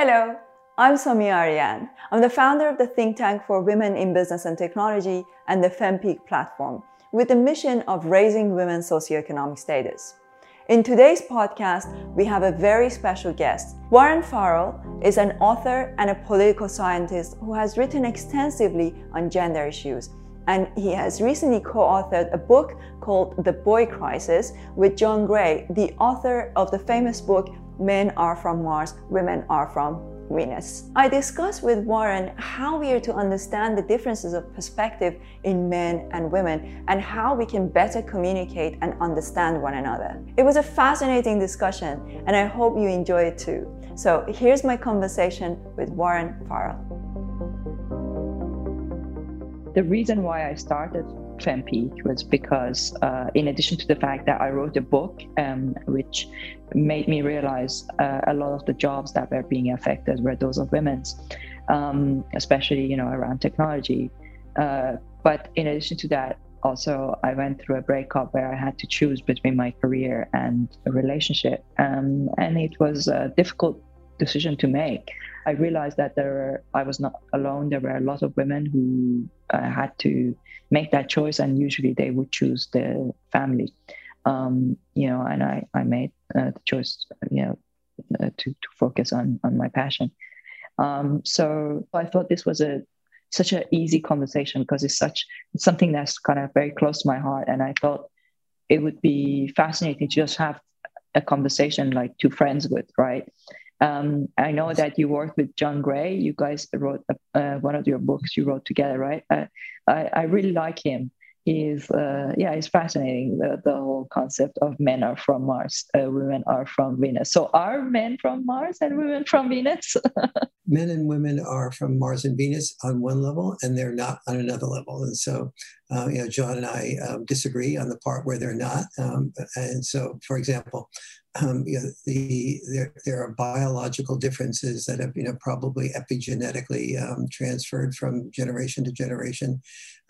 Hello, I'm Soumya Aryan. I'm the founder of the think tank for women in business and technology and the FemPeak platform with the mission of raising women's socioeconomic status. In today's podcast, we have a very special guest. Warren Farrell is an author and a political scientist who has written extensively on gender issues. And he has recently co authored a book called The Boy Crisis with John Gray, the author of the famous book Men Are From Mars, Women Are From Venus. I discussed with Warren how we are to understand the differences of perspective in men and women and how we can better communicate and understand one another. It was a fascinating discussion and I hope you enjoy it too. So here's my conversation with Warren Farrell. The reason why I started FemPeak was because, uh, in addition to the fact that I wrote a book, um, which made me realize uh, a lot of the jobs that were being affected were those of women's, um, especially you know around technology. Uh, but in addition to that, also I went through a breakup where I had to choose between my career and a relationship, um, and it was a difficult decision to make. I realized that there were, I was not alone. There were a lot of women who uh, had to make that choice, and usually they would choose the family. Um, you know, and I, I made uh, the choice, you know, uh, to, to focus on on my passion. Um, so I thought this was a such an easy conversation because it's such it's something that's kind of very close to my heart, and I thought it would be fascinating to just have a conversation like two friends with, right? Um, I know that you worked with John Gray. You guys wrote uh, one of your books you wrote together, right? Uh, I, I really like him. He's uh, yeah, it's fascinating the, the whole concept of men are from Mars, uh, women are from Venus. So are men from Mars and women from Venus? men and women are from Mars and Venus on one level, and they're not on another level. And so, uh, you know, John and I um, disagree on the part where they're not. Um, and so, for example, um, you know, the there, there are biological differences that have you know probably epigenetically um, transferred from generation to generation,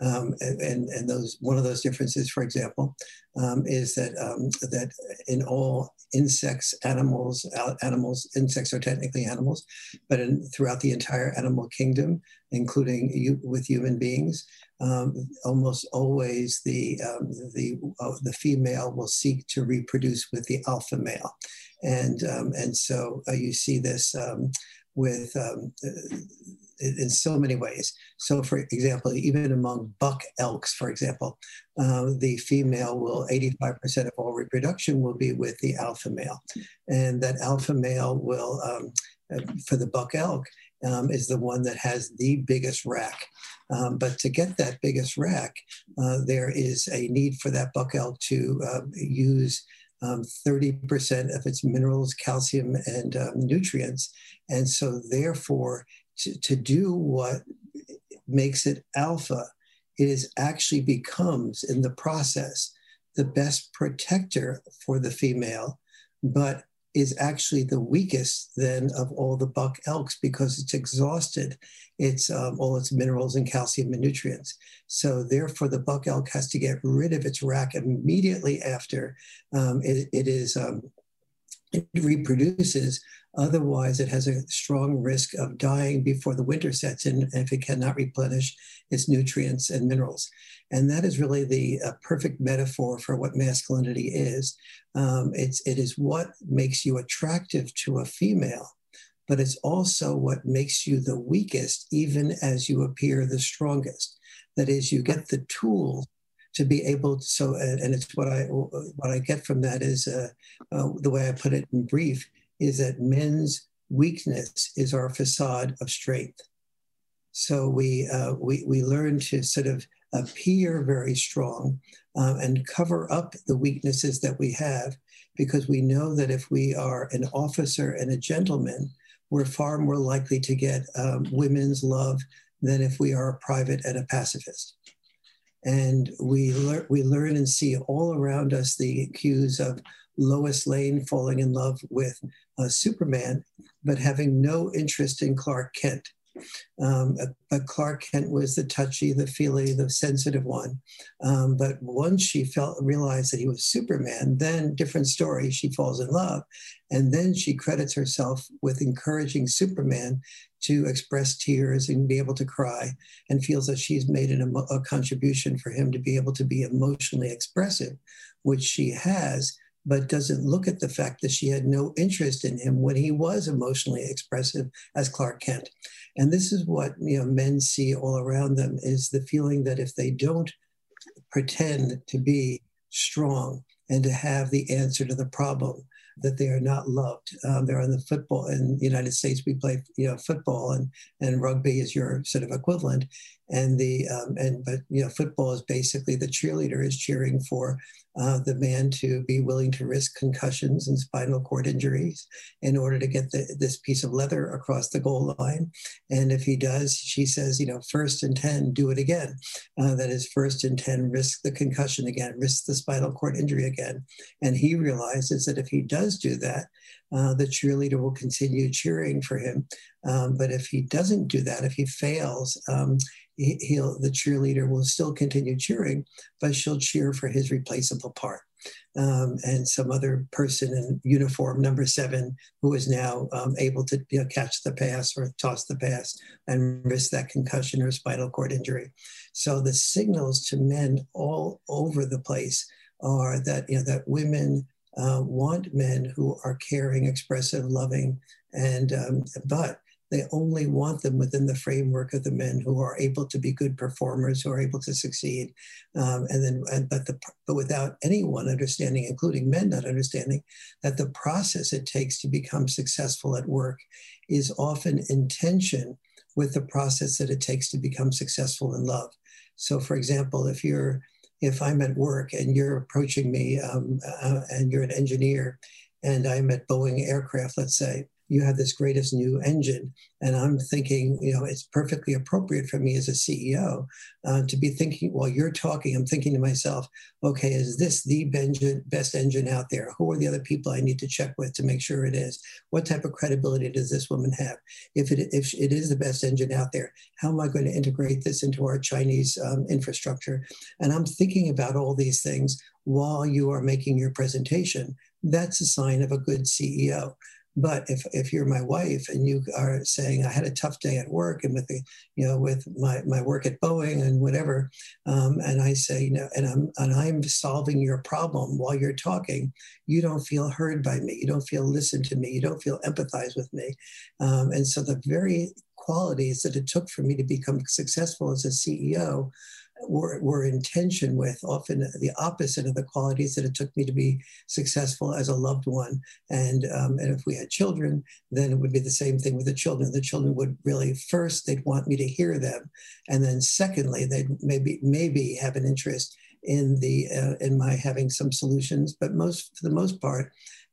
um, and and those one of those differences, for example, um, is that um, that in all insects, animals, animals, insects are technically animals, but in, throughout the entire animal kingdom, including you, with human beings, um, almost always the um, the uh, the female will seek to reproduce with the alpha male, and um, and so uh, you see this um, with um, uh, in so many ways. So, for example, even among buck elks, for example, uh, the female will 85% of all reproduction will be with the alpha male, and that alpha male will um, uh, for the buck elk um, is the one that has the biggest rack. Um, but to get that biggest rack, uh, there is a need for that buck elk to uh, use um, 30% of its minerals, calcium, and um, nutrients. And so, therefore, to, to do what makes it alpha, it is actually becomes in the process the best protector for the female, but is actually the weakest then of all the buck elks because it's exhausted its um, all its minerals and calcium and nutrients. So therefore, the buck elk has to get rid of its rack immediately after um, it, it is um, it reproduces. Otherwise, it has a strong risk of dying before the winter sets in if it cannot replenish its nutrients and minerals. And that is really the uh, perfect metaphor for what masculinity is. Um, it's, it is what makes you attractive to a female, but it's also what makes you the weakest, even as you appear the strongest. That is, you get the tools to be able to, so and it's what i what i get from that is uh, uh, the way i put it in brief is that men's weakness is our facade of strength so we uh, we, we learn to sort of appear very strong um, and cover up the weaknesses that we have because we know that if we are an officer and a gentleman we're far more likely to get um, women's love than if we are a private and a pacifist and we, learn we learn and see all around us the cues of Lois Lane falling in love with uh, Superman, but having no interest in Clark Kent. Um, but Clark Kent was the touchy, the feely, the sensitive one. Um, but once she felt realized that he was Superman, then different story. She falls in love, and then she credits herself with encouraging Superman to express tears and be able to cry, and feels that she's made an, a contribution for him to be able to be emotionally expressive, which she has but doesn't look at the fact that she had no interest in him when he was emotionally expressive as Clark Kent. And this is what you know men see all around them is the feeling that if they don't pretend to be strong and to have the answer to the problem, that they are not loved. Um, they're on the football in the United States. We play, you know, football and and rugby is your sort of equivalent. And the um, and but you know, football is basically the cheerleader is cheering for uh, the man to be willing to risk concussions and spinal cord injuries in order to get the, this piece of leather across the goal line. And if he does, she says, you know, first and 10, do it again. Uh, that is, first and 10, risk the concussion again, risk the spinal cord injury again. And he realizes that if he does do that, uh, the cheerleader will continue cheering for him. Um, but if he doesn't do that, if he fails, um, he, will the cheerleader will still continue cheering, but she'll cheer for his replaceable part. Um, and some other person in uniform number seven who is now um, able to you know, catch the pass or toss the pass and risk that concussion or spinal cord injury. So the signals to men all over the place are that you know that women uh, want men who are caring, expressive, loving, and um, but they only want them within the framework of the men who are able to be good performers, who are able to succeed, um, and then and, but the but without anyone understanding, including men not understanding, that the process it takes to become successful at work is often in tension with the process that it takes to become successful in love. So, for example, if you're if I'm at work and you're approaching me um, uh, and you're an engineer and I'm at Boeing Aircraft, let's say, you have this greatest new engine. And I'm thinking, you know, it's perfectly appropriate for me as a CEO uh, to be thinking while you're talking, I'm thinking to myself, okay, is this the best engine out there? Who are the other people I need to check with to make sure it is? What type of credibility does this woman have? If it, if it is the best engine out there, how am I going to integrate this into our Chinese um, infrastructure? And I'm thinking about all these things while you are making your presentation. That's a sign of a good CEO. But if, if you're my wife and you are saying I had a tough day at work and with the you know with my, my work at Boeing and whatever, um, and I say you know and I'm and I'm solving your problem while you're talking, you don't feel heard by me, you don't feel listened to me, you don't feel empathized with me, um, and so the very qualities that it took for me to become successful as a CEO were, were in tension with, often the opposite of the qualities that it took me to be successful as a loved one. And, um, and if we had children, then it would be the same thing with the children. The children would really first they'd want me to hear them, and then secondly they'd maybe maybe have an interest in the uh, in my having some solutions. But most for the most part,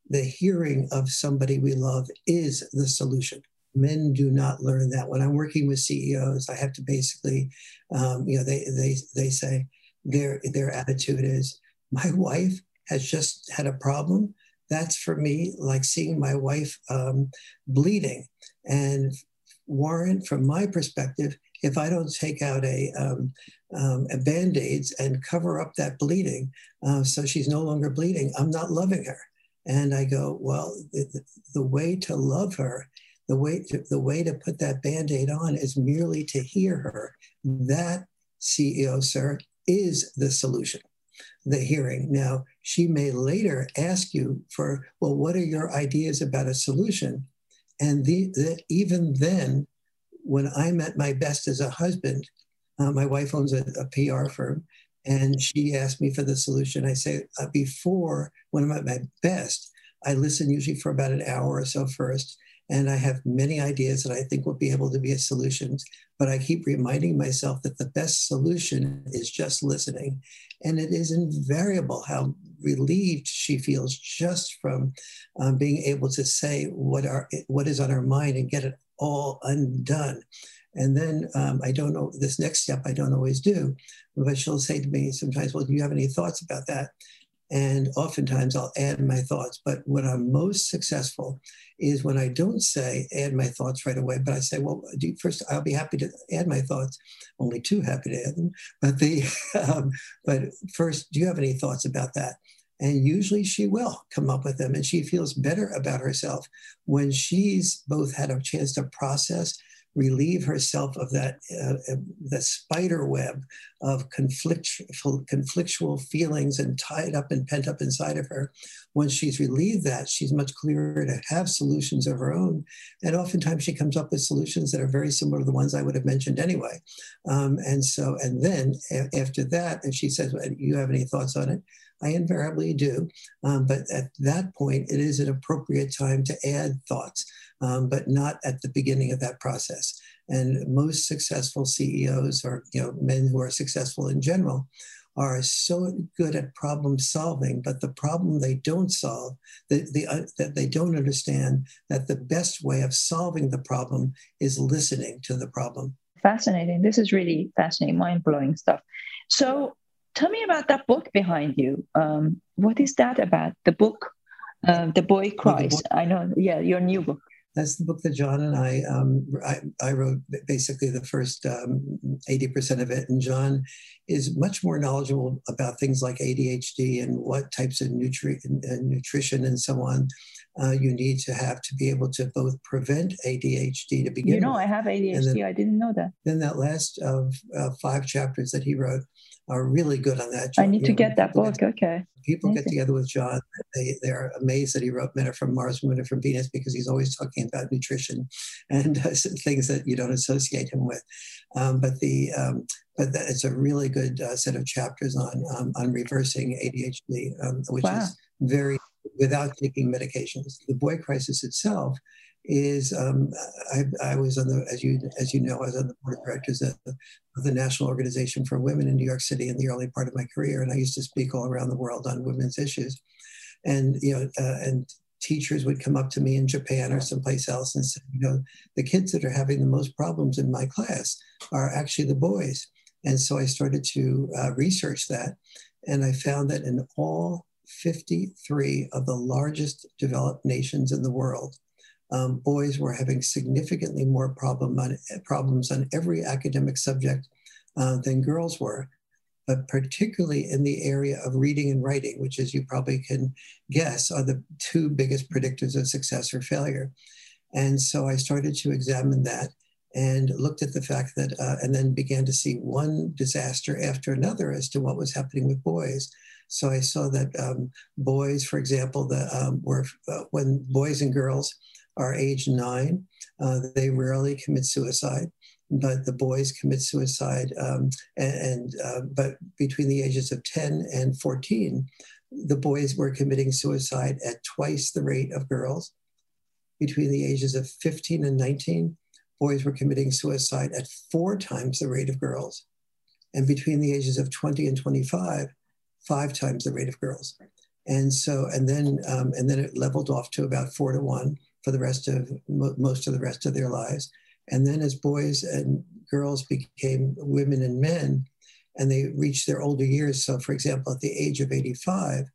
the hearing of somebody we love is the solution men do not learn that. When I'm working with CEOs, I have to basically, um, you know, they they they say their their attitude is, my wife has just had a problem. That's for me like seeing my wife um, bleeding. And Warren, from my perspective, if I don't take out a, um, um, a band aids and cover up that bleeding, uh, so she's no longer bleeding, I'm not loving her. And I go, well, the, the way to love her the way to, the way to put that band-aid on is merely to hear her. That CEO, sir, is the solution. The hearing. Now, she may later ask you for, well, what are your ideas about a solution? And the, the even then, when I'm at my best as a husband, uh, my wife owns a, a, PR firm, and she asked me for the solution. I say, uh, before, when I'm at my best, I listen usually for about an hour or so first. And I have many ideas that I think will be able to be a solutions, but I keep reminding myself that the best solution is just listening. And it is invariable how relieved she feels just from um, being able to say what are what is on her mind and get it all undone. And then um, I don't know this next step I don't always do, but she'll say to me sometimes, "Well, do you have any thoughts about that?" And oftentimes I'll add my thoughts. But when I'm most successful is when I don't say add my thoughts right away, but I say, well, first I'll be happy to add my thoughts. Only too happy to add them. But the um, but first, do you have any thoughts about that? And usually she will come up with them, and she feels better about herself when she's both had a chance to process relieve herself of that uh, uh, the spider web of conflictual, conflictual feelings and tied up and pent up inside of her. Once she's relieved that, she's much clearer to have solutions of her own. And oftentimes she comes up with solutions that are very similar to the ones I would have mentioned anyway. Um, and so, and then after that, if she says, "You have any thoughts on it?" I invariably do. Um, but at that point, it is an appropriate time to add thoughts, um, but not at the beginning of that process. And most successful CEOs or you know men who are successful in general are so good at problem solving, but the problem they don't solve, the, the, uh, that they don't understand that the best way of solving the problem is listening to the problem. Fascinating. This is really fascinating, mind blowing stuff. So, tell me about that book behind you. Um, what is that about? The book, uh, The Boy Crisis. I know, yeah, your new book. That's the book that John and I, um, I, I, wrote basically the first um, 80% of it. And John is much more knowledgeable about things like ADHD and what types of nutri- uh, nutrition and so on uh, you need to have to be able to both prevent ADHD to begin You know, with. I have ADHD. Then, I didn't know that. Then that last of uh, five chapters that he wrote are really good on that. I need to get that book. Get, okay. People get together with John. They, they're amazed that he wrote Men Are From Mars, Women Are From Venus because he's always talking about nutrition and uh, things that you don't associate him with. Um, but the um, but that, it's a really good uh, set of chapters on um, on reversing ADHD, um, which wow. is very without taking medications. The boy crisis itself is um, I, I, was on the as you as you know I was on the board of directors of the, of the, National Organization for Women in New York City in the early part of my career, and I used to speak all around the world on women's issues, and you know uh, and teachers would come up to me in Japan or someplace else and say, you know, the kids that are having the most problems in my class are actually the boys, and so I started to uh, research that, and I found that in all 53 of the largest developed nations in the world, um, boys were having significantly more problem on, problems on every academic subject uh, than girls were, but particularly in the area of reading and writing, which, as you probably can guess, are the two biggest predictors of success or failure. And so I started to examine that and looked at the fact that, uh, and then began to see one disaster after another as to what was happening with boys. So I saw that um, boys, for example, the, um, were uh, when boys and girls are age nine, uh, they rarely commit suicide. But the boys commit suicide, um, and, and uh, but between the ages of 10 and 14, the boys were committing suicide at twice the rate of girls. Between the ages of 15 and 19, boys were committing suicide at four times the rate of girls. And between the ages of 20 and 25, five times the rate of girls. And so, and then, um, and then it leveled off to about four to one for the rest of mo- most of the rest of their lives. And then, as boys and girls became women and men, and they reached their older years. So, for example, at the age of 85,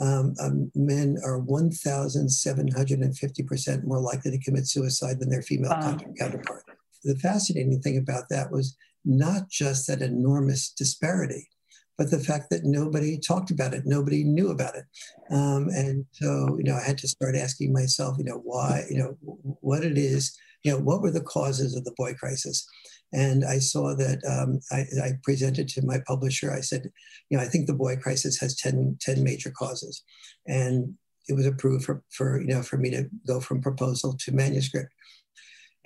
um, um, men are 1,750% more likely to commit suicide than their female wow. counterpart. The fascinating thing about that was not just that enormous disparity, but the fact that nobody talked about it, nobody knew about it. Um, and so, you know, I had to start asking myself, you know, why, you know, what it is, you know, what were the causes of the boy crisis? And I saw that um, I, I, presented to my publisher, I said, you know, I think the boy crisis has 10, 10 major causes. And it was approved for, for, you know, for me to go from proposal to manuscript.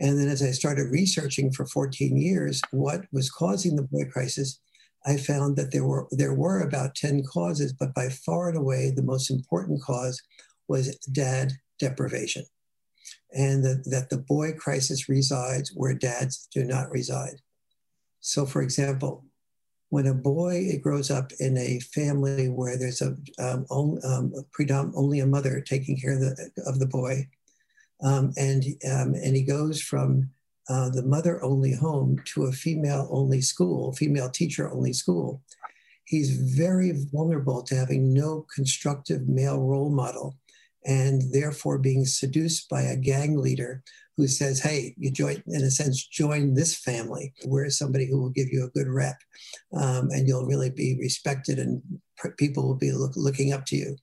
And then as I started researching for 14 years what was causing the boy crisis, I found that there were there were about 10 causes, but by far and away the most important cause was dad deprivation. And that, that the boy crisis resides where dads do not reside. So, for example, when a boy grows up in a family where there's a um, only, um, only a mother taking care of the, of the boy, um, and um, and he goes from uh, the mother only home to a female only school, female teacher only school, he's very vulnerable to having no constructive male role model and therefore being seduced by a gang leader who says, Hey, you join, in a sense, join this family. We're somebody who will give you a good rep um, and you'll really be respected and people will be look, looking up to you.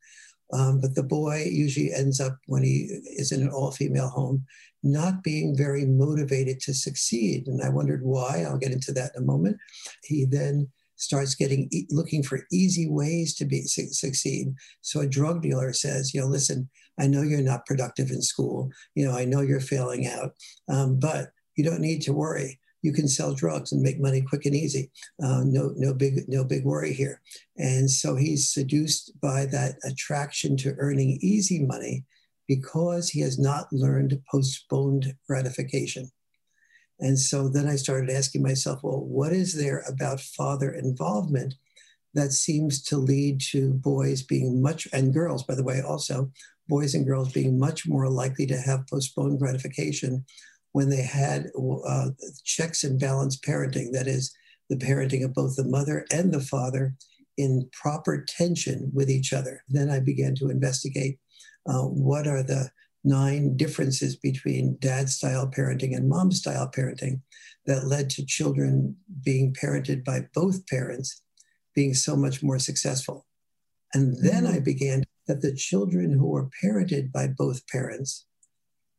Um, but the boy usually ends up, when he is in an all female home, not being very motivated to succeed. And I wondered why. I'll get into that in a moment. He then starts getting looking for easy ways to be succeed. So a drug dealer says, you know, listen, I know you're not productive in school. You know, I know you're failing out, um, but you don't need to worry. You can sell drugs and make money quick and easy. Uh, no, no big, no big worry here. And so he's seduced by that attraction to earning easy money because he has not learned postponed gratification. And so then I started asking myself, well, what is there about father involvement that seems to lead to boys being much, and girls, by the way, also, boys and girls being much more likely to have postponed gratification when they had uh, checks and balance parenting, that is, the parenting of both the mother and the father in proper tension with each other. Then I began to investigate uh, what are the nine differences between dad style parenting and mom style parenting that led to children being parented by both parents being so much more successful. And then I mm-hmm. began that the children who were parented by both parents,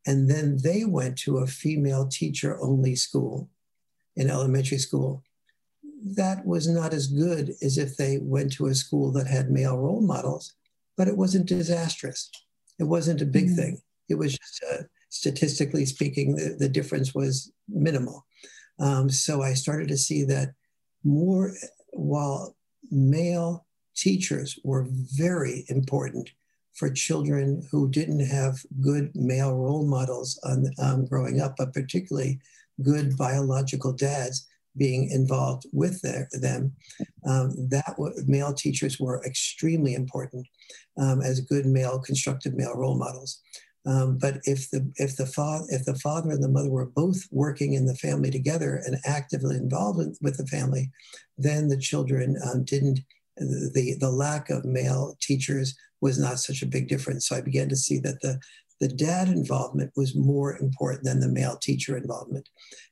and then they went to a female teacher only school in elementary school, that was not as good as if they went to a school that had male role models, but it wasn't disastrous. It wasn't a big mm-hmm. thing. It was just, uh, statistically speaking, the, the, difference was minimal. Um, so I started to see that more, while male teachers were very important for children who didn't have good male role models on, um, growing up, but particularly good biological dads being involved with their, them. Um, that male teachers were extremely important um, as good male, constructive male role models. Um, but if the if the father if the father and the mother were both working in the family together and actively involved in, with the family, then the children um, didn't the the lack of male teachers was not such a big difference. So I began to see that the the dad involvement was more important than the male teacher involvement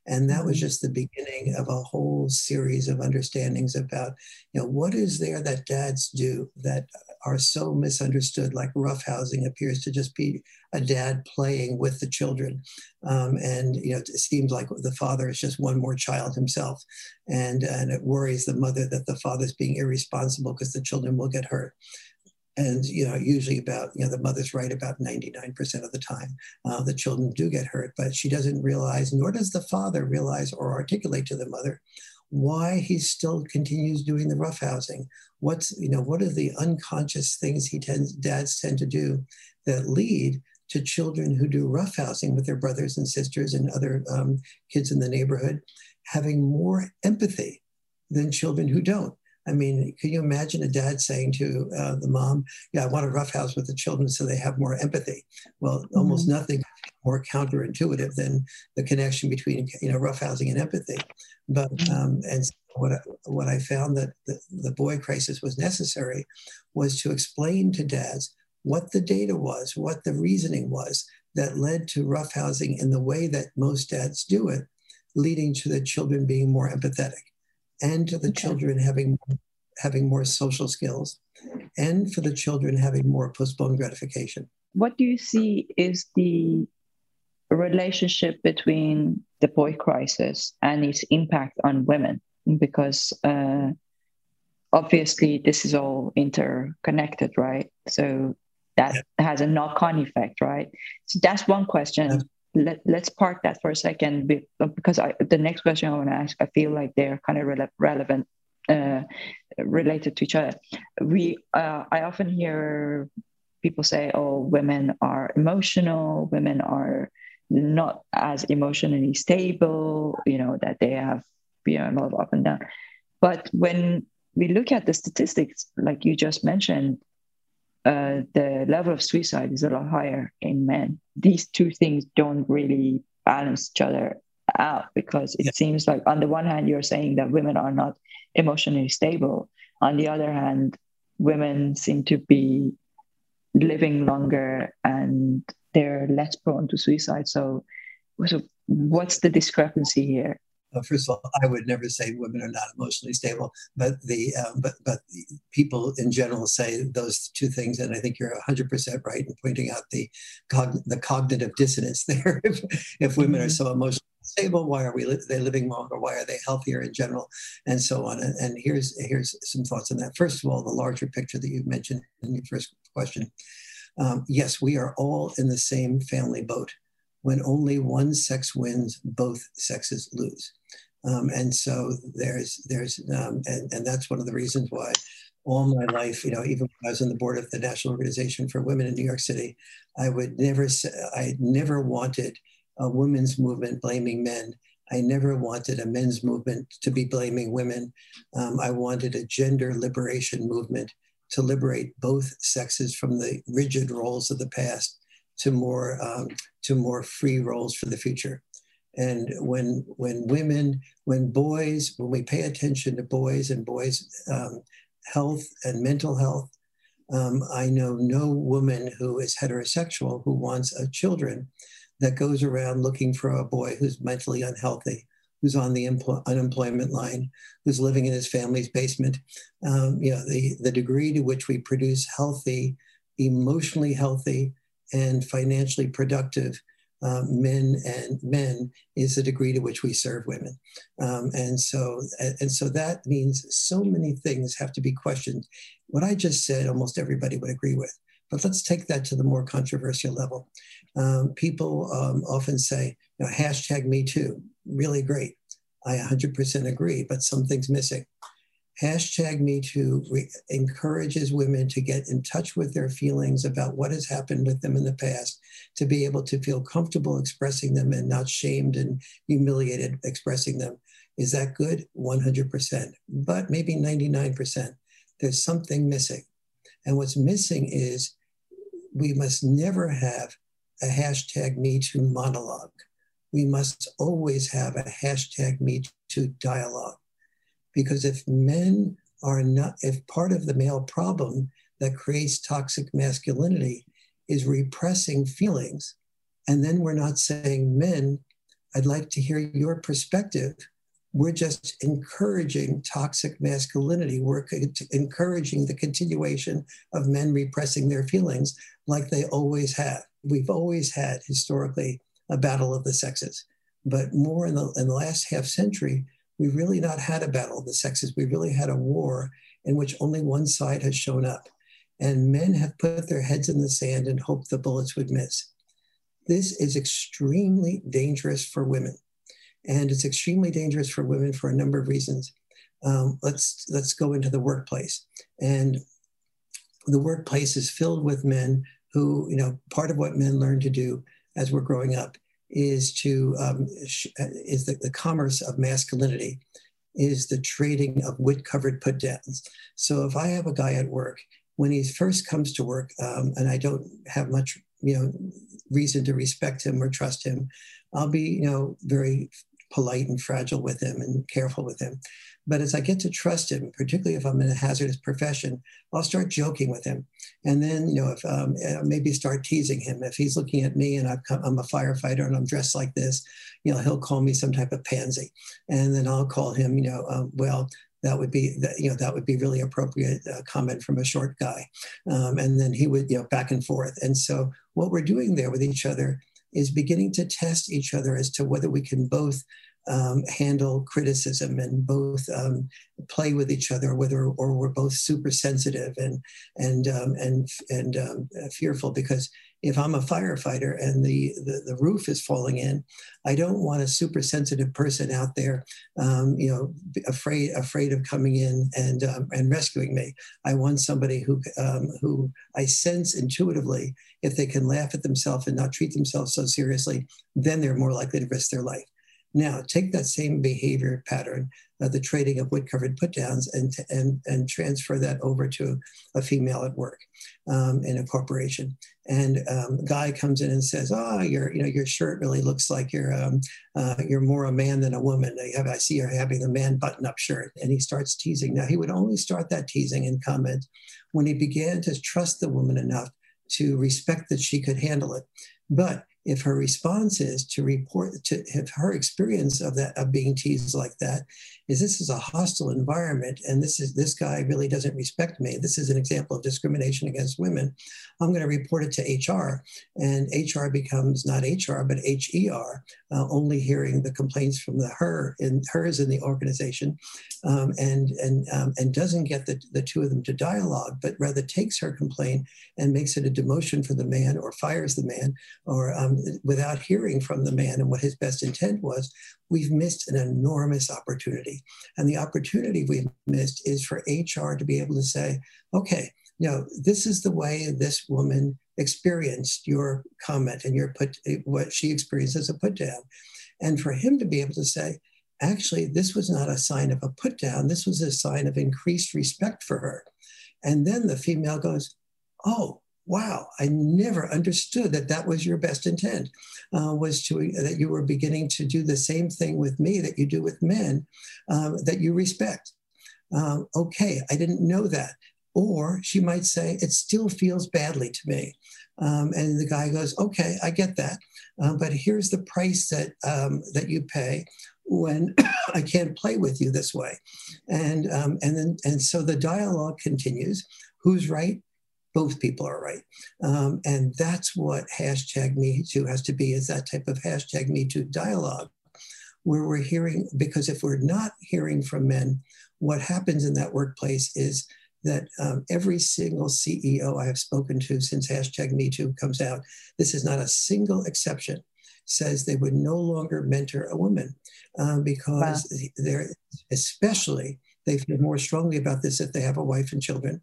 and that was mm-hmm. just the beginning of a whole series of understandings about you know what is there that dads do that are so misunderstood like roughhousing appears to just be a dad playing with the children. Um, and you know it seems like the father is just one more child himself. And and it worries the mother that the father's being irresponsible because the children will get hurt. And you know usually about you know the mother's right about 99% of the time uh, the children do get hurt but she doesn't realize nor does the father realize or articulate to the mother why he still continues doing the roughhousing what's you know what are the unconscious things he tends dads tend to do that lead to children who do roughhousing with their brothers and sisters and other um, kids in the neighborhood having more empathy than children who don't I mean, can you imagine a dad saying to uh, the mom, "Yeah, I want a roughhouse with the children so they have more empathy"? Well, mm-hmm. almost nothing more counterintuitive than the connection between you know roughhousing and empathy. But mm-hmm. um, and what I, what I found that the, the boy crisis was necessary was to explain to dads what the data was, what the reasoning was that led to roughhousing in the way that most dads do it, leading to the children being more empathetic and to the okay. children having having more social skills and for the children having more postponed gratification what do you see is the relationship between the boy crisis and its impact on women because uh, obviously this is all interconnected right so that yeah. has a knock-on effect right so that's one question let, let's park that for a second because I, the next question I want to ask, I feel like they're kind of rele- relevant, uh, related to each other. We, uh, I often hear people say, "Oh, women are emotional. Women are not as emotionally stable. You know that they have you know a lot of up and down." But when we look at the statistics, like you just mentioned, uh, the level of suicide is a lot higher in men. These two things don't really balance each other out because it yeah. seems like on the one hand you're saying that women are not emotionally stable On the other hand, women seem to be living longer and they're less prone to suicide. So, so what's the discrepancy here? Well, first of all, I would never say women are not emotionally stable, but the um, but but the people in general say those two things, and I think you're 100 percent right in pointing out the cog- the cognitive dissonance there. if, if women are mm-hmm. so emotionally stable, why are we li- they living longer? Why are they healthier in general, and so on? And, and here's here's some thoughts on that. First of all, the larger picture that you mentioned in your first question. Um, yes, we are all in the same family boat. When only one sex wins, both sexes lose. Um, and so there's there's um, and, and that's one of the reasons why all my life, you know, even when I was on the board of the National Organization for Women in New York City, I would never say, I never wanted a women's movement blaming men. I never wanted a men's movement to be blaming women. Um, I wanted a gender liberation movement to liberate both sexes from the rigid roles of the past to more um, to more free roles for the future. And when when women, when boys, when we pay attention to boys and boys' um, health and mental health, um, I know no woman who is heterosexual who wants a children that goes around looking for a boy who's mentally unhealthy, who's on the empl- unemployment line, who's living in his family's basement. Um, you know, the, the degree to which we produce healthy, emotionally healthy, and financially productive um, men and men is the degree to which we serve women. Um, and so and so that means so many things have to be questioned. What I just said, almost everybody would agree with. But let's take that to the more controversial level. Um, people um, often say, you know, hashtag me too, really great. I 100% agree, but something's missing. Hashtag Me Too re- encourages women to get in touch with their feelings about what has happened with them in the past, to be able to feel comfortable expressing them and not shamed and humiliated expressing them. Is that good? 100%, but maybe 99%. There's something missing. And what's missing is we must never have a hashtag Me Too monologue. We must always have a hashtag Me Too dialogue because if men are not, if part of the male problem that creates toxic masculinity is repressing feelings, and then we're not saying, men, I'd like to hear your perspective. We're just encouraging toxic masculinity. We're encouraging the continuation of men repressing their feelings like they always have. We've always had historically a battle of the sexes, but more in the, in the last half century, we've really not had a battle of the sexes. We've really had a war in which only one side has shown up. And men have put their heads in the sand and hoped the bullets would miss. This is extremely dangerous for women. And it's extremely dangerous for women for a number of reasons. Um, let's, let's go into the workplace. And the workplace is filled with men who, you know, part of what men learn to do as we're growing up is to um, is the, the commerce of masculinity is the trading of wood covered put downs. So if I have a guy at work, when he first comes to work, um, and I don't have much, you know, reason to respect him or trust him, I'll be, you know, very polite and fragile with him and careful with him. But as I get to trust him, particularly if I'm in a hazardous profession, I'll start joking with him. And then, you know, if um, uh, maybe start teasing him. If he's looking at me and come, I'm a firefighter and I'm dressed like this, you know, he'll call me some type of pansy. And then I'll call him, you know, um, well, that would be you know that would be really appropriate uh, comment from a short guy um, and then he would you know back and forth and so what we're doing there with each other is beginning to test each other as to whether we can both um, handle criticism and both um, play with each other, whether or we're both super sensitive and and um, and and um, fearful. Because if I'm a firefighter and the, the, the roof is falling in, I don't want a super sensitive person out there, um, you know, afraid afraid of coming in and um, and rescuing me. I want somebody who who I sense intuitively if they can laugh at themselves and not treat themselves so seriously, then they're more likely to risk their life. Now, take that same behavior pattern, uh, the trading of wood covered put downs, and, and, and transfer that over to a female at work um, in a corporation. And um, a guy comes in and says, "Oh, your you know your shirt really looks like you're um, uh, you're more a man than a woman. I, have, I see you're having a man button up shirt." And he starts teasing. Now he would only start that teasing and comment when he began to trust the woman enough to respect that she could handle it. But if her response is to report to if her experience of that of being teased like that is this is a hostile environment and this is this guy really doesn't respect me this is an example of discrimination against women i'm going to report it to hr and hr becomes not hr but her uh, only hearing the complaints from the her and hers in the organization um, and and um, and doesn't get the, the two of them to dialogue but rather takes her complaint and makes it a demotion for the man or fires the man or um, without hearing from the man and what his best intent was, we've missed an enormous opportunity. And the opportunity we've missed is for HR to be able to say, okay, you know, this is the way this woman experienced your comment and your put what she experienced as a put down. And for him to be able to say, actually, this was not a sign of a put down, this was a sign of increased respect for her. And then the female goes, oh, wow, I never understood that that was your best intent, uh, was to that you were beginning to do the same thing with me that you do with men, um, that you respect. Um, okay, I didn't know that. Or she might say, it still feels badly to me. Um, and the guy goes, okay, I get that. Uh, but here's the price that, um, that you pay when I can't play with you this way. And, um, and, then, and so the dialogue continues. Who's right? Both people are right. Um, and that's what hashtag Me Too has to be is that type of hashtag Me Too dialogue where we're hearing, because if we're not hearing from men, what happens in that workplace is that um, every single CEO I have spoken to since hashtag Me Too comes out, this is not a single exception, says they would no longer mentor a woman um, because wow. they're, especially, they feel more strongly about this if they have a wife and children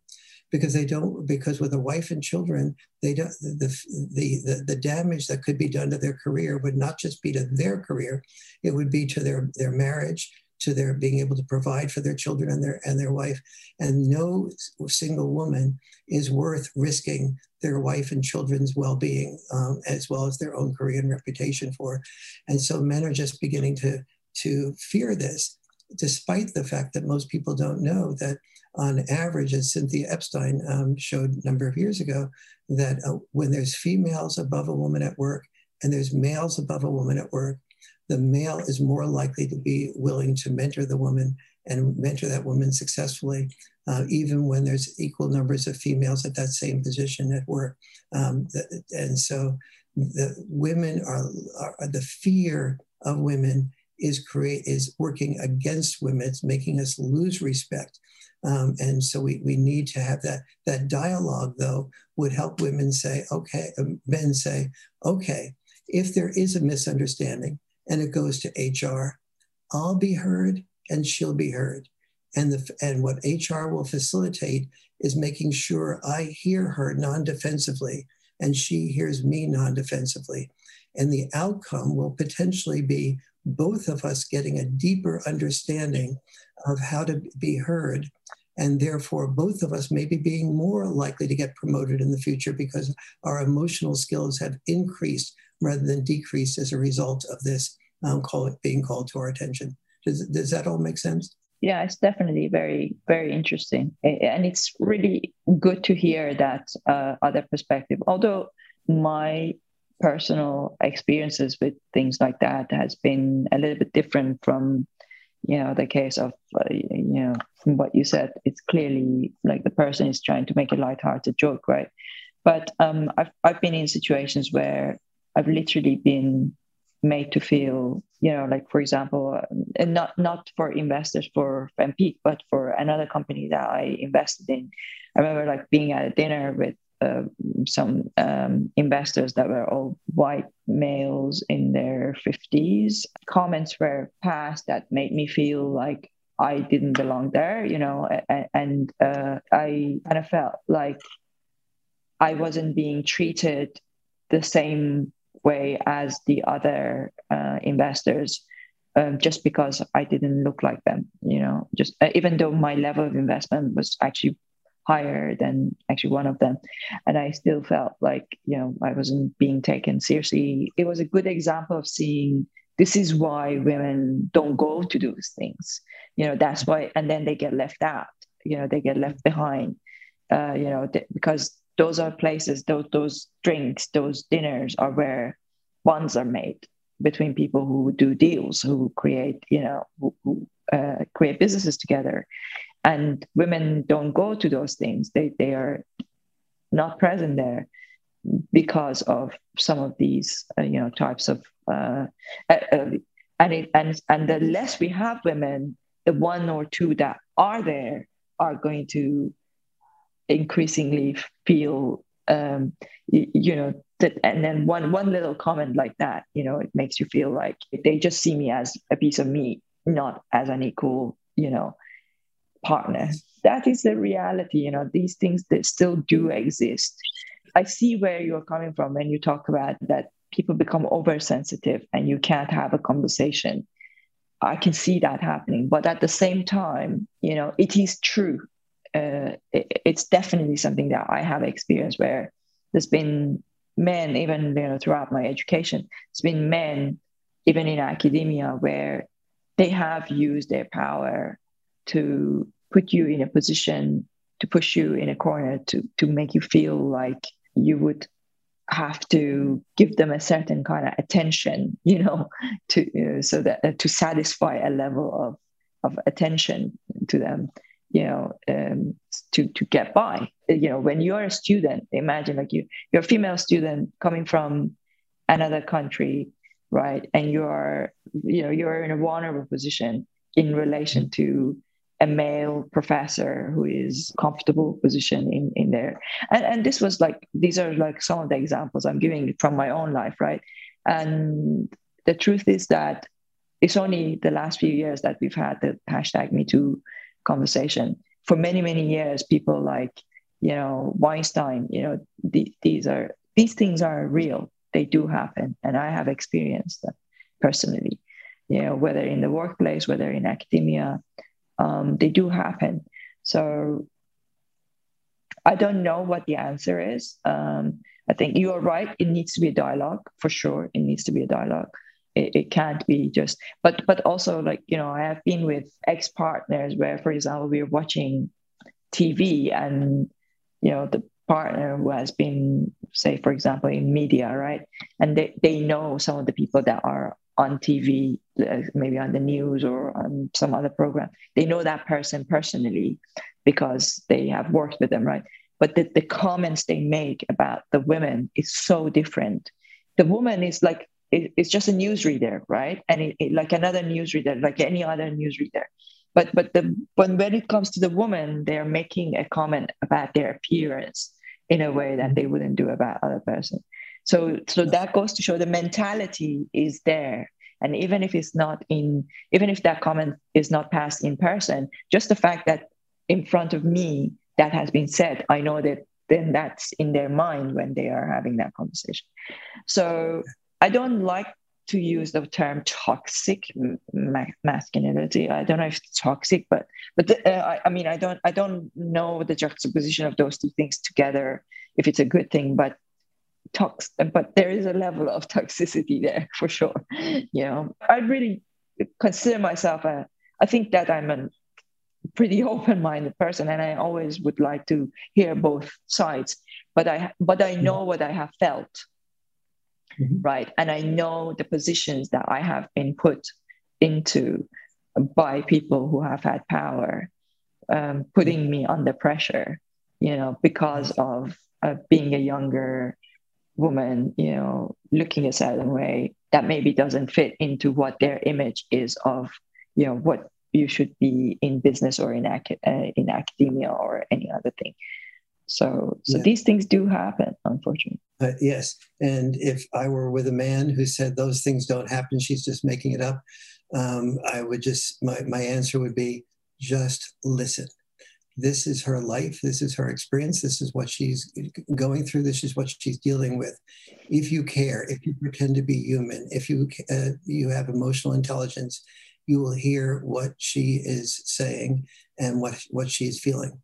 because they don't because with a wife and children they don't the, the the the damage that could be done to their career would not just be to their career it would be to their their marriage to their being able to provide for their children and their and their wife. And no single woman is worth risking their wife and children's well-being um, as well as their own career and reputation for. And so men are just beginning to to fear this despite the fact that most people don't know that on average, as Cynthia Epstein um, showed a number of years ago, that uh, when there's females above a woman at work and there's males above a woman at work, the male is more likely to be willing to mentor the woman and mentor that woman successfully, uh, even when there's equal numbers of females at that same position at work. Um, the, and so the women are, are the fear of women is create is working against women. It's making us lose respect. Um, and so we, we need to have that that dialogue though would help women say okay um, men say okay if there is a misunderstanding and it goes to hr i'll be heard and she'll be heard. And the and what hr will facilitate is making sure i hear her non-defensively and she hears me non-defensively. And the outcome will potentially be both of us getting a deeper understanding of how to be heard. And therefore, both of us maybe being more likely to get promoted in the future because our emotional skills have increased rather than decreased as a result of this um, call it being called to our attention. Does, does that all make sense? Yeah, it's definitely very, very interesting. And it's really good to hear that uh, other perspective. Although my personal experiences with things like that has been a little bit different from you know the case of uh, you know from what you said it's clearly like the person is trying to make a light-hearted joke right? But um, I've, I've been in situations where i've literally been made to feel you know like for example and not not for investors for FemPeak, but for another company that i invested in. I remember like being at a dinner with uh, some um, investors that were all white males in their 50s. Comments were passed that made me feel like I didn't belong there, you know, and, and uh, I kind of felt like I wasn't being treated the same way as the other uh, investors. um, just because I didn't look like them. You know, just uh, even though my level of investment was actually higher than actually one of them, and I still felt like you know I wasn't being taken seriously. It was a good example of seeing this is why women don't go to those things. You know, that's why, and then they get left out. You know, they get left behind. Uh, you know, th- because those are places, those those drinks, those dinners are where bonds are made between people who do deals, who create, you know, who, who uh, create businesses together. And women don't go to those things. They they are not present there because of some of these, uh, you know, types of. Uh, uh, and it, and and the less we have women, the one or two that are there are going to increasingly feel um, you, you, know that and then one one little comment like that you know it makes you feel like they just see me as a piece of meat not as an equal you know partner. That is the reality you know these things that still do exist. I see where you're coming from when you talk about that people become oversensitive and you can't have a conversation. I can see that happening but at the same time you know it is true. Uh, it, it's definitely something that I have experienced where there's been men, even you know, throughout my education, it's been men, even in academia, where they have used their power to put you in a position, to push you in a corner, to to make you feel like you would have to give them a certain kind of attention, you know, to uh, so that uh, to satisfy a level of of attention to them you know um, to to get by. You know when you're a student imagine like you you're a female student coming from another country right? And you're you know you're in a vulnerable position in relation to a male professor who is comfortable position in in there and and this was like these are like some of the examples i'm giving from my own life right and the truth is that it's only the last few years that we've had the hashtag me too conversation. For many, many years, people like, you know, Weinstein, you know, the, these are these things are real. They do happen. And I have experienced them personally. You know, whether in the workplace, whether in academia, um, they do happen. So I don't know what the answer is. Um, I think you are right. It needs to be a dialogue for sure. It needs to be a dialogue it, it can't be just but but also like you know i have been with ex partners where for example we are watching tv and you know the partner who has been say for example in media right? And they, they know some of the people that are on tv uh, maybe on the news or on some other program. They know that person personally because they have worked with them right? But the, the comments they make about the women is so different. The woman is like it, it's just a newsreader, right? And it, it, like another newsreader, like any other newsreader. But but the when when it comes to the woman, they're making a comment about their appearance in a way that they wouldn't do about other person. So so that goes to show the mentality is there. And even if it's not in, even if that comment is not passed in person, just the fact that in front of me that has been said, I know that then that's in their mind when they are having that conversation. So I don't like to use the term toxic ma- masculinity. I don't know if it's toxic, but but the, uh, I, I, mean I don't I don't know the juxtaposition of those two things together if it's a good thing, but tox but there is a level of toxicity there for sure. You know, I really consider myself a I think that I'm a pretty open-minded person and I always would like to hear both sides, but I but I know what I have felt mm-hmm. right? And I know the positions that I have been put into by people who have had power, um, putting me under pressure, you know, because of uh, being a younger woman, you know, looking a certain way that maybe doesn't fit into what their image is of, you know, what you should be in business or in, ac- uh, in academia or any other thing. So, so yeah. these things do happen, unfortunately. Uh, yes, and if I were with a man who said those things don't happen, she's just making it up. Um, I would just my my answer would be just listen. this is her life, this is her experience, this is what she's going through, this is what she's dealing with. If you care, if you pretend to be human, if you uh, you have emotional intelligence, you will hear what she is saying and what what she is feeling.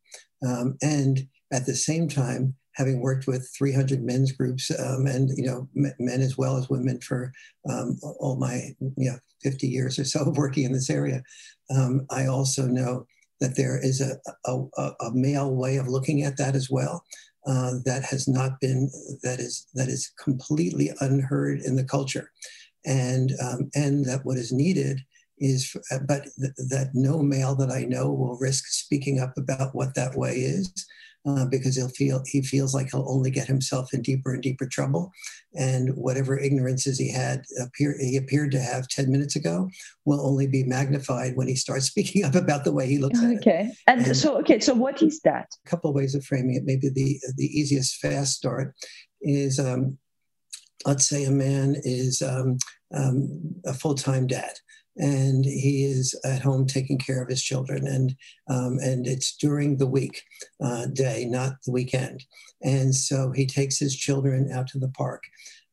Um, and at the same time, having worked with 300 men's groups um, and you know men as well as women for um, all my you know 50 years or so of working in this area, um, I also know that there is a, a, a, male way of looking at that as well. Uh, that has not been that is that is completely unheard in the culture, and um, and that what is needed is but th- that no male that I know will risk speaking up about what that way is uh, because he'll feel he feels like he'll only get himself in deeper and deeper trouble, and whatever ignorances he had appear he appeared to have ten minutes ago will only be magnified when he starts speaking up about the way he looks. Okay, and, and, so okay, so what is that? A couple of ways of framing it. Maybe the the easiest fast start is. Um, let's say a man is um, um, a full-time dad and he is at home taking care of his children. And um, and it's during the week uh, day not the weekend. And so he takes his children out to the park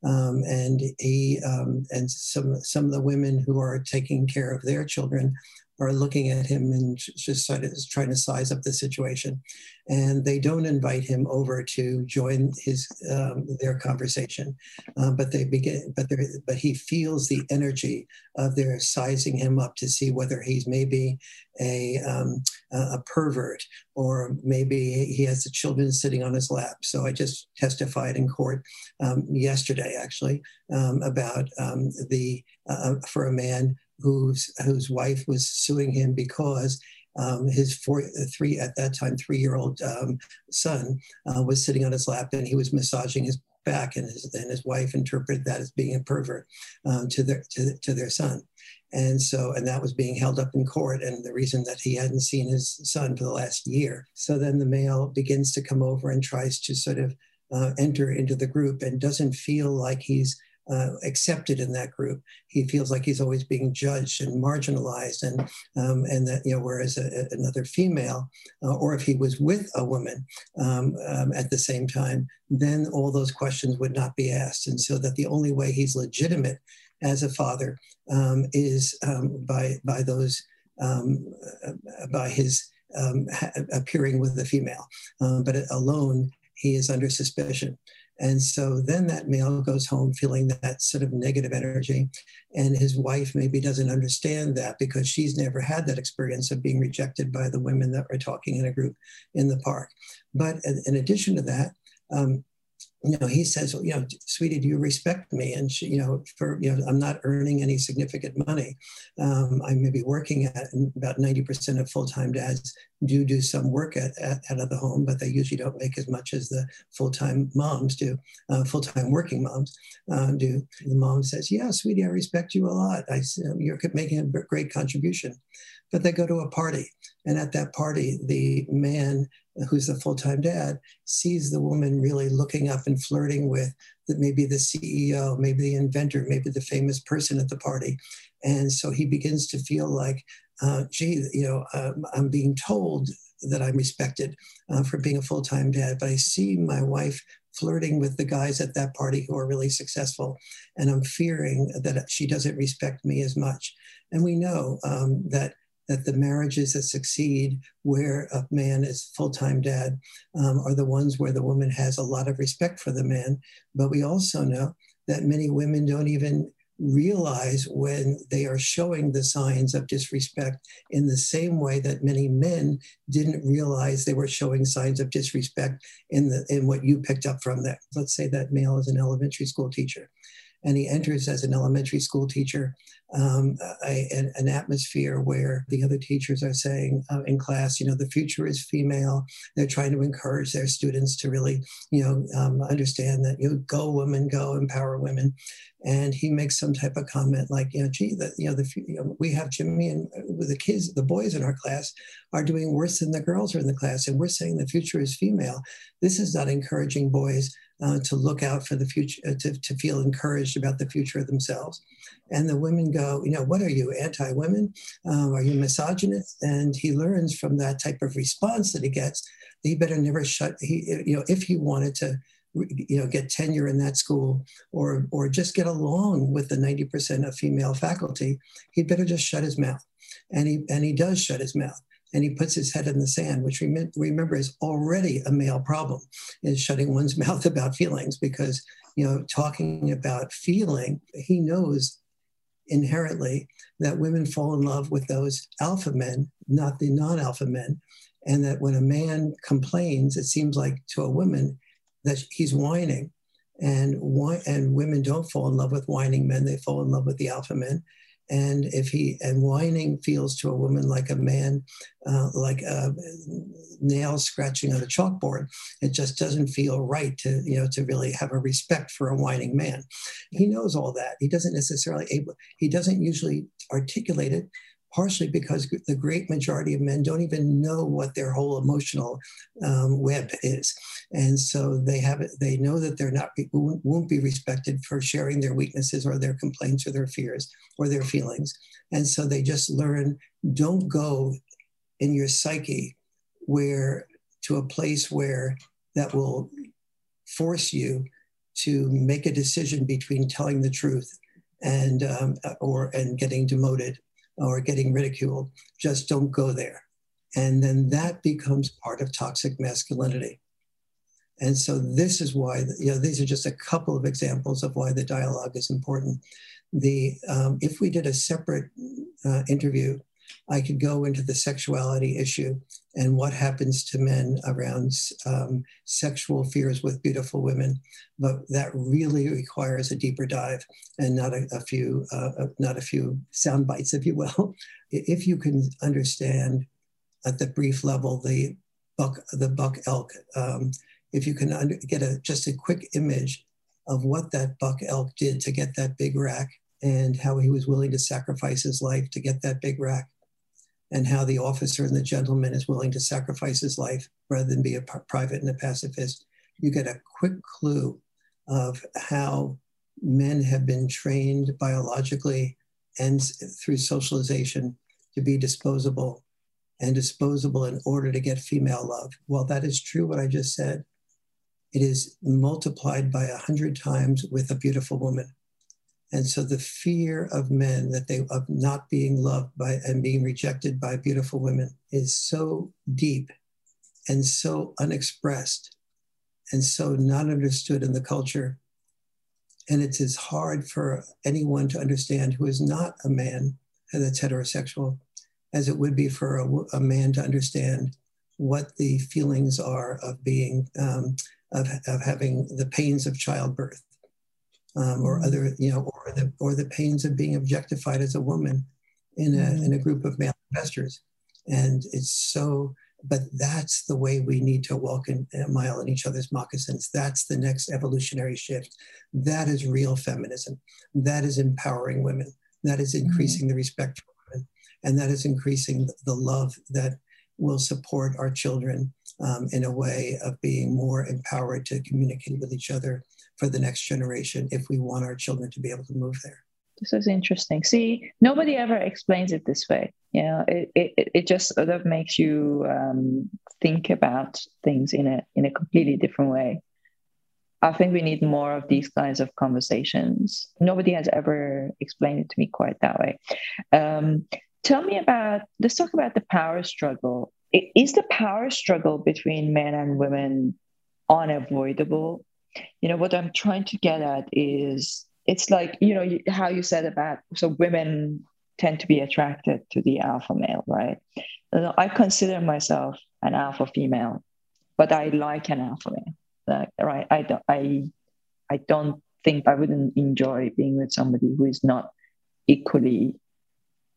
um, and he um, and some some of the women who are taking care of their children are looking at him and just trying to size up the situation, and they don't invite him over to join his um, their conversation, um, but they begin. But but he feels the energy of their sizing him up to see whether he's maybe a um, a pervert or maybe he has the children sitting on his lap. So I just testified in court um, yesterday, actually, um, about um, the uh, for a man whose whose wife was suing him because um, his four, three at that time three year old um, son uh, was sitting on his lap and he was massaging his back and his and his wife interpreted that as being a pervert um, to their to, to their son. And so and that was being held up in court and the reason that he hadn't seen his son for the last year. So then the male begins to come over and tries to sort of uh, enter into the group and doesn't feel like he's uh, accepted in that group. He feels like he's always being judged and marginalized, and um, and that you know, whereas a, another female, uh, or if he was with a woman um, um, at the same time, then all those questions would not be asked, and so that the only way he's legitimate as a father um, is um, by by those um, uh, by his appearing with a female, but alone he is under suspicion. And so then that male goes home feeling that sort of negative energy. And his wife maybe doesn't understand that because she's never had that experience of being rejected by the women that were talking in a group in the park. But in addition to that, um, you know, he says, you know, sweetie, do you respect me? And she, you know, for, you know, I'm not earning any significant money. Um, I may be working at about 90% of full-time dads do do some work at, at, out of the home, but they usually don't make as much as the full-time moms do, uh, full-time working moms uh, do. The mom says, yeah, sweetie, I respect you a lot. I, you're making a great contribution. But they go to a party. And at that party, the man who's the full-time dad sees the woman really looking up and flirting with the, maybe the ceo maybe the inventor maybe the famous person at the party. And so he begins to feel like uh, gee you know um, i'm being told that i'm respected uh, for being a full-time dad but i see my wife flirting with the guys at that party who are really successful. And i'm fearing that she doesn't respect me as much. And we know um, that that the marriages that succeed where a man is full-time dad um, are the ones where the woman has a lot of respect for the man. But we also know that many women don't even realize when they are showing the signs of disrespect in the same way that many men didn't realize they were showing signs of disrespect in the in what you picked up from that. Let's say that male is an elementary school teacher and he enters as an elementary school teacher um, a, an, an, atmosphere where the other teachers are saying uh, in class, you know, the future is female. They're trying to encourage their students to really, you know, um, understand that you know, go women, go empower women. And he makes some type of comment like, you know, gee, that you know, the you know, we have Jimmy and uh, the kids, the boys in our class are doing worse than the girls are in the class, and we're saying the future is female. This is not encouraging boys uh, to look out for the future, uh, to, to feel encouraged about the future of themselves. And the women go, you know, what are you, anti women? Um, are you misogynist? And he learns from that type of response that he gets, he better never shut, he, you know, if he wanted to you know get tenure in that school or or just get along with the 90% of female faculty he'd better just shut his mouth and he and he does shut his mouth and he puts his head in the sand, which we remember is already a male problem, is shutting one's mouth about feelings because you know talking about feeling, he knows inherently that women fall in love with those alpha men, not the non-alpha men, and that when a man complains, it seems like to a woman that he's whining. And and women don't fall in love with whining men; they fall in love with the alpha men and if he and whining feels to a woman like a man uh, like a nail scratching on a chalkboard it just doesn't feel right to you know to really have a respect for a whining man. He knows all that. He doesn't necessarily able he doesn't usually articulate it partially because the great majority of men don't even know what their whole emotional um, web is, and so they have they know that they're not won't be respected for sharing their weaknesses or their complaints or their fears or their feelings, and so they just learn don't go in your psyche where to a place where that will force you to make a decision between telling the truth and um, or and getting demoted or getting ridiculed. Just don't go there. And then that becomes part of toxic masculinity. And so this is why, you know, these are just a couple of examples of why the dialogue is important. The um, if we did a separate uh, interview I could go into the sexuality issue and what happens to men around um, sexual fears with beautiful women, but that really requires a deeper dive and not a, a few uh, uh not a few sound bites, if you will. if you can understand at the brief level the buck the buck elk, um, if you can under, get a just a quick image of what that buck elk did to get that big rack and how he was willing to sacrifice his life to get that big rack and how the officer and the gentleman is willing to sacrifice his life rather than be a private and a pacifist, you get a quick clue of how men have been trained biologically and through socialization to be disposable and disposable in order to get female love. While that is true, what I just said, it is multiplied by a hundred times with a beautiful woman. And so the fear of men that they of not being loved by and being rejected by beautiful women is so deep and so unexpressed and so not understood in the culture. And it is as hard for anyone to understand who is not a man that's heterosexual, as it would be for a, a man to understand what the feelings are of being, um, of, of having the pains of childbirth um, or other, you know, or the or the pains of being objectified as a woman in a mm-hmm. in a group of male investors, and it's so. But that's the way we need to walk in, a mile in each other's moccasins. That's the next evolutionary shift. That is real feminism. That is empowering women. That is mm-hmm. increasing mm-hmm. the respect for women, and that is increasing the love that will support our children um, in a way of being more empowered to communicate with each other for the next generation if we want our children to be able to move there. This is interesting. See, nobody ever explains it this way. You know, it, it, it just sort of makes you um, think about things in a in a completely different way. I think we need more of these kinds of conversations. Nobody has ever explained it to me quite that way. Um, tell me about. Let's talk about the power struggle. Is the power struggle between men and women unavoidable you know what i'm trying to get at is it's like you know how you said about so women tend to be attracted to the alpha male right? I consider myself an alpha female but i like an alpha male like, right? I don't i i don't think i wouldn't enjoy being with somebody who is not equally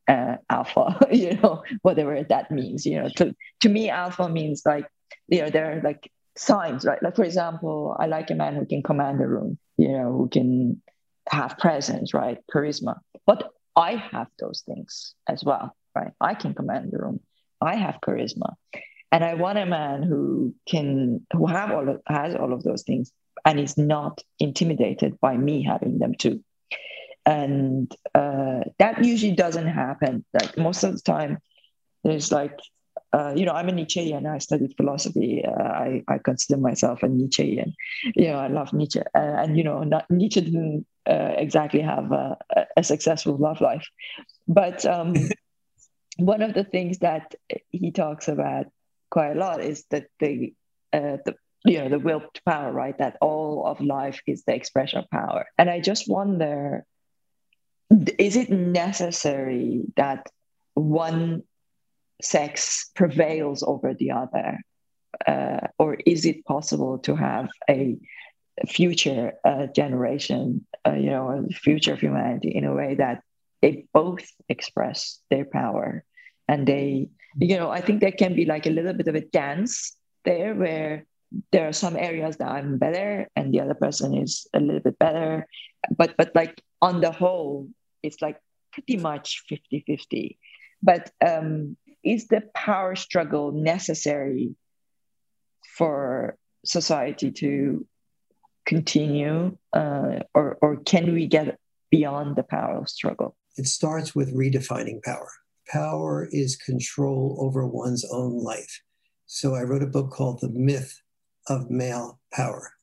uh, alpha you know whatever that means you know? To, to me alpha means like you know they're like signs, right? Like, for example, I like a man who can command a room, you know, who can have presence, right? Charisma. But I have those things as well, right? I can command the room. I have charisma. And I want a man who can, who have all of, has all of those things and is not intimidated by me having them too. And uh, that usually doesn't happen. Like most of the time, there's like, uh, you know, I'm a Nietzschean. I studied philosophy. Uh, I, I consider myself a Nietzschean. You know, I love Nietzsche. Uh, and, you know, not, Nietzsche didn't uh, exactly have a, a, successful love life. But um, one of the things that he talks about quite a lot is that the, uh, the you know the will to power right that all of life is the expression of power and i just wonder is it necessary that one sex prevails over the other uh, or is it possible to have a future uh, generation uh, you know future of humanity in a way that they both express their power and they you know i think there can be like a little bit of a dance there where there are some areas that i'm better and the other person is a little bit better. But but like on the whole it's like pretty much 50 50 but um, is the power struggle necessary for society to continue uh, or, or can we get beyond the power struggle? It starts with redefining power. Power is control over one's own life. So i wrote a book called the myth of male power.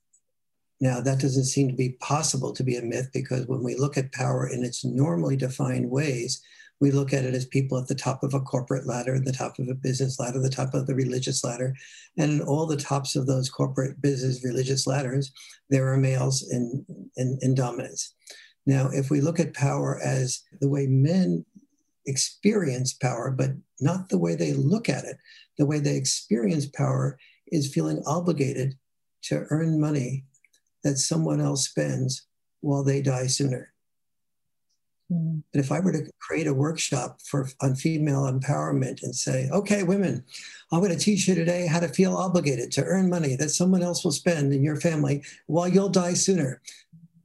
Now, that doesn't seem to be possible to be a myth because when we look at power in its normally defined ways, we look at it as people at the top of a corporate ladder, the top of a business ladder, the top of the religious ladder. And in all the tops of those corporate business religious ladders, there are males in, in, in dominance. Now, if we look at power as the way men experience power, but not the way they look at it, the way they experience power is feeling obligated to earn money that someone else spends while they die sooner. Mm. And if I were to create a workshop for on female empowerment and say, okay, women, I'm going to teach you today how to feel obligated to earn money that someone else will spend in your family while you'll die sooner.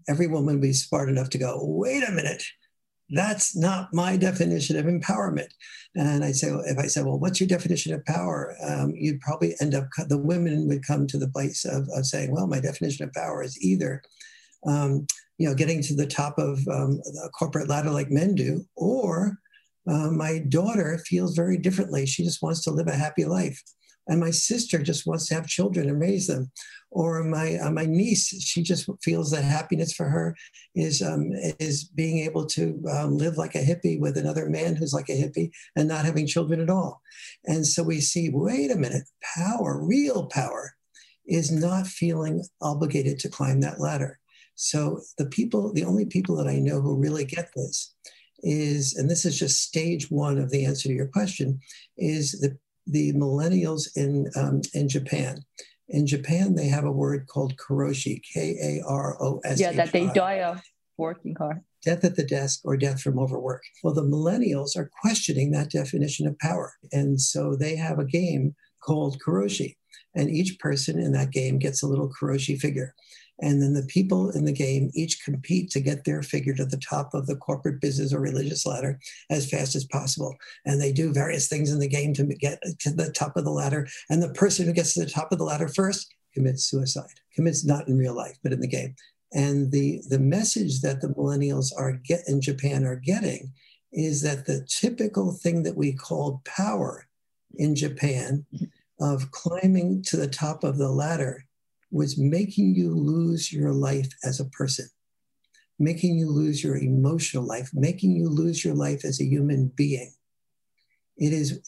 Every woman would be smart enough to go, wait a minute, that's not my definition of empowerment. And I say, if I said, well, what's your definition of power? Um, you'd probably end up, the women would come to the place of, of saying, well, my definition of power is either, um, you know, getting to the top of um, the corporate ladder like men do, or uh, my daughter feels very differently. She just wants to live a happy life. And my sister just wants to have children and raise them. Or my uh, my niece she just feels that happiness for her is um, is being able to um, live like a hippie with another man who's like a hippie and not having children at all. And so we see wait a minute power real power is not feeling obligated to climb that ladder so the people the only people that i know who really get this is and this is just stage one of the answer to your question is the the millennials in um, in Japan. In Japan, they have a word called karoshi, K A R O S. Yeah, that they die of working hard. Death at the desk or death from overwork. Well, the millennials are questioning that definition of power. And so they have a game called karoshi. And each person in that game gets a little karoshi figure. And then the people in the game each compete to get their figure to the top of the corporate business or religious ladder as fast as possible. And they do various things in the game to get to the top of the ladder. And the person who gets to the top of the ladder first commits suicide, commits not in real life, but in the game. And the, the message that the millennials are get in Japan are getting is that the typical thing that we call power in Japan of climbing to the top of the ladder was making you lose your life as a person, making you lose your emotional life, making you lose your life as a human being. It is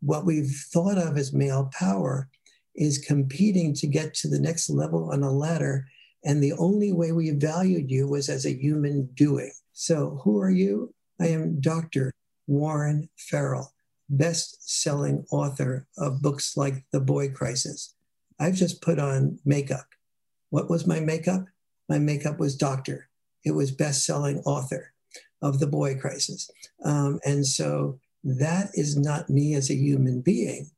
what we've thought of as male power is competing to get to the next level on a ladder. And the only way we valued you was as a human doing. So, who are you? I am Dr. Warren Farrell, best selling author of books like The Boy Crisis, I've just put on makeup. What was my makeup? My makeup was doctor. It was best-selling author of the boy crisis. Um, and so that is not me as a human being.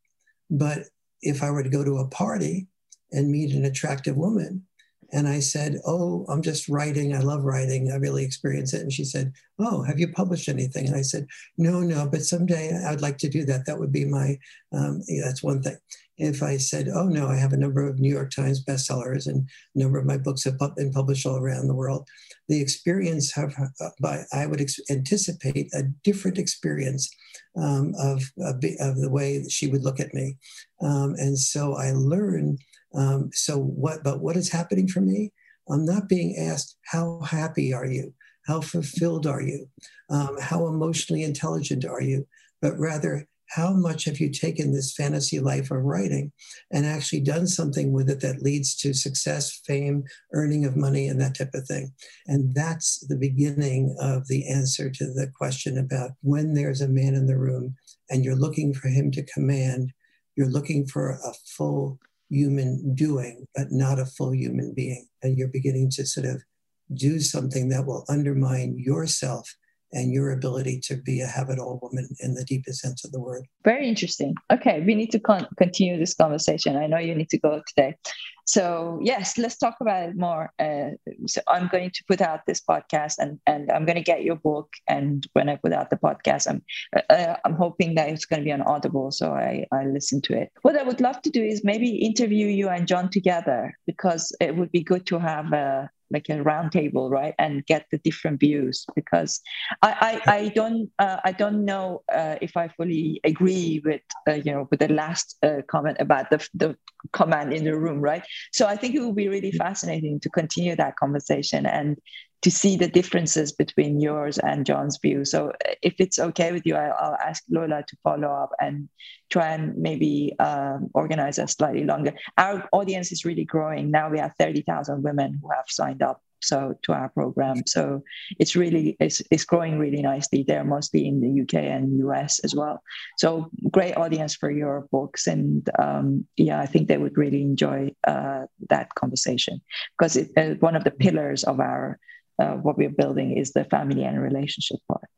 But if I were to go to a party and meet an attractive woman, And I said, Oh, I'm just writing. I love writing. I really experience it. And she said, Oh, have you published anything? And I said, No, no, but someday I'd like to do that. That would be my, um, yeah, that's one thing. If I said, Oh, no, I have a number of New York Times bestsellers and a number of my books have been published all around the world, the experience have, uh, by, I would ex- anticipate a different experience um, of, of, of, the way she would look at me. Um, and so I learn, um, so what, but what is happening for me? I'm not being asked, how happy are you? How fulfilled are you? Um, how emotionally intelligent are you? But rather, how much have you taken this fantasy life of writing and actually done something with it that leads to success, fame, earning of money, and that type of thing? And that's the beginning of the answer to the question about when there's a man in the room and you're looking for him to command, you're looking for a full human doing, but not a full human being. And you're beginning to sort of do something that will undermine yourself and your ability to be a have-it-all woman in the deepest sense of the word. Very interesting. Okay, we need to con- continue this conversation. I know you need to go today. So yes, let's talk about it more. Uh, so I'm going to put out this podcast, and and I'm going to get your book. And when I put out the podcast, I'm uh, uh, I'm hoping that it's going to be on Audible, so I I listen to it. What I would love to do is maybe interview you and John together because it would be good to have a like a roundtable, right, and get the different views. Because I I, I don't uh, I don't know uh, if I fully agree with uh, you know with the last uh, comment about the the command in the room, right? So I think it will be really fascinating to continue that conversation and to see the differences between yours and John's view. So uh, if it's okay with you, I'll, I'll ask Lola to follow up and try and maybe um, organize a slightly longer. Our audience is really growing. Now we have 30,000 women who have signed up so to our program so it's really it's, it's growing really nicely they're mostly in the uk and us as well so great audience for your books and um, yeah i think they would really enjoy uh, that conversation because uh, one of the pillars of our uh, what we're building is the family and relationship part.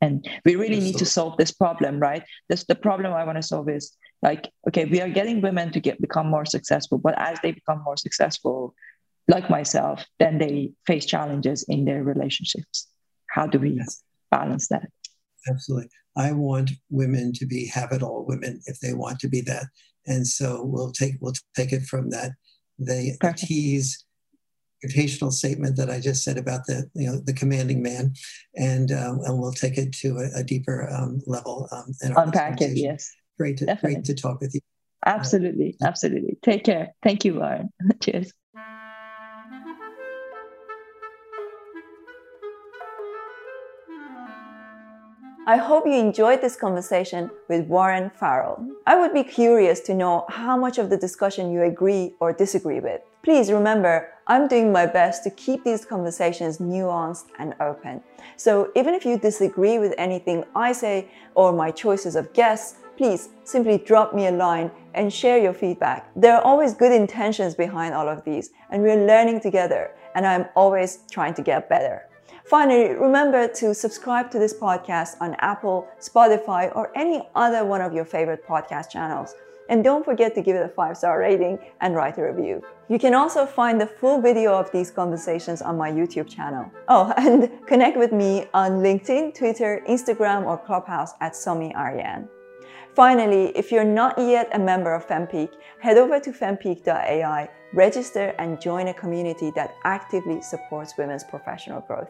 And we really need to solve this problem, right? This the problem I want to solve is like, okay, we are getting women to get become more successful, but as they become more successful, like myself, then they face challenges in their relationships. How do we yes. balance that? Absolutely. I want women to be have it all women if they want to be that. And so we'll take we'll take it from that. They Perfect. tease reputational statement that I just said about the you know the commanding man, and um, and we'll take it to a, a deeper um, level. Um, Unpack it, yes. Great to Definitely. great to talk with you. Absolutely, uh, absolutely. Take care. Thank you, Warren. Cheers. I hope you enjoyed this conversation with Warren Farrell. I would be curious to know how much of the discussion you agree or disagree with. Please remember, I'm doing my best to keep these conversations nuanced and open. So even if you disagree with anything I say or my choices of guests, please simply drop me a line and share your feedback. There are always good intentions behind all of these, and we're learning together, and I'm always trying to get better. Finally, remember to subscribe to this podcast on Apple, Spotify, or any other one of your favorite podcast channels. And don't forget to give it a five star rating and write a review. You can also find the full video of these conversations on my YouTube channel. Oh, and connect with me on LinkedIn, Twitter, Instagram, or Clubhouse at Somi Arian. Finally, if you're not yet a member of FemPeak, head over to fempeak.ai, register, and join a community that actively supports women's professional growth.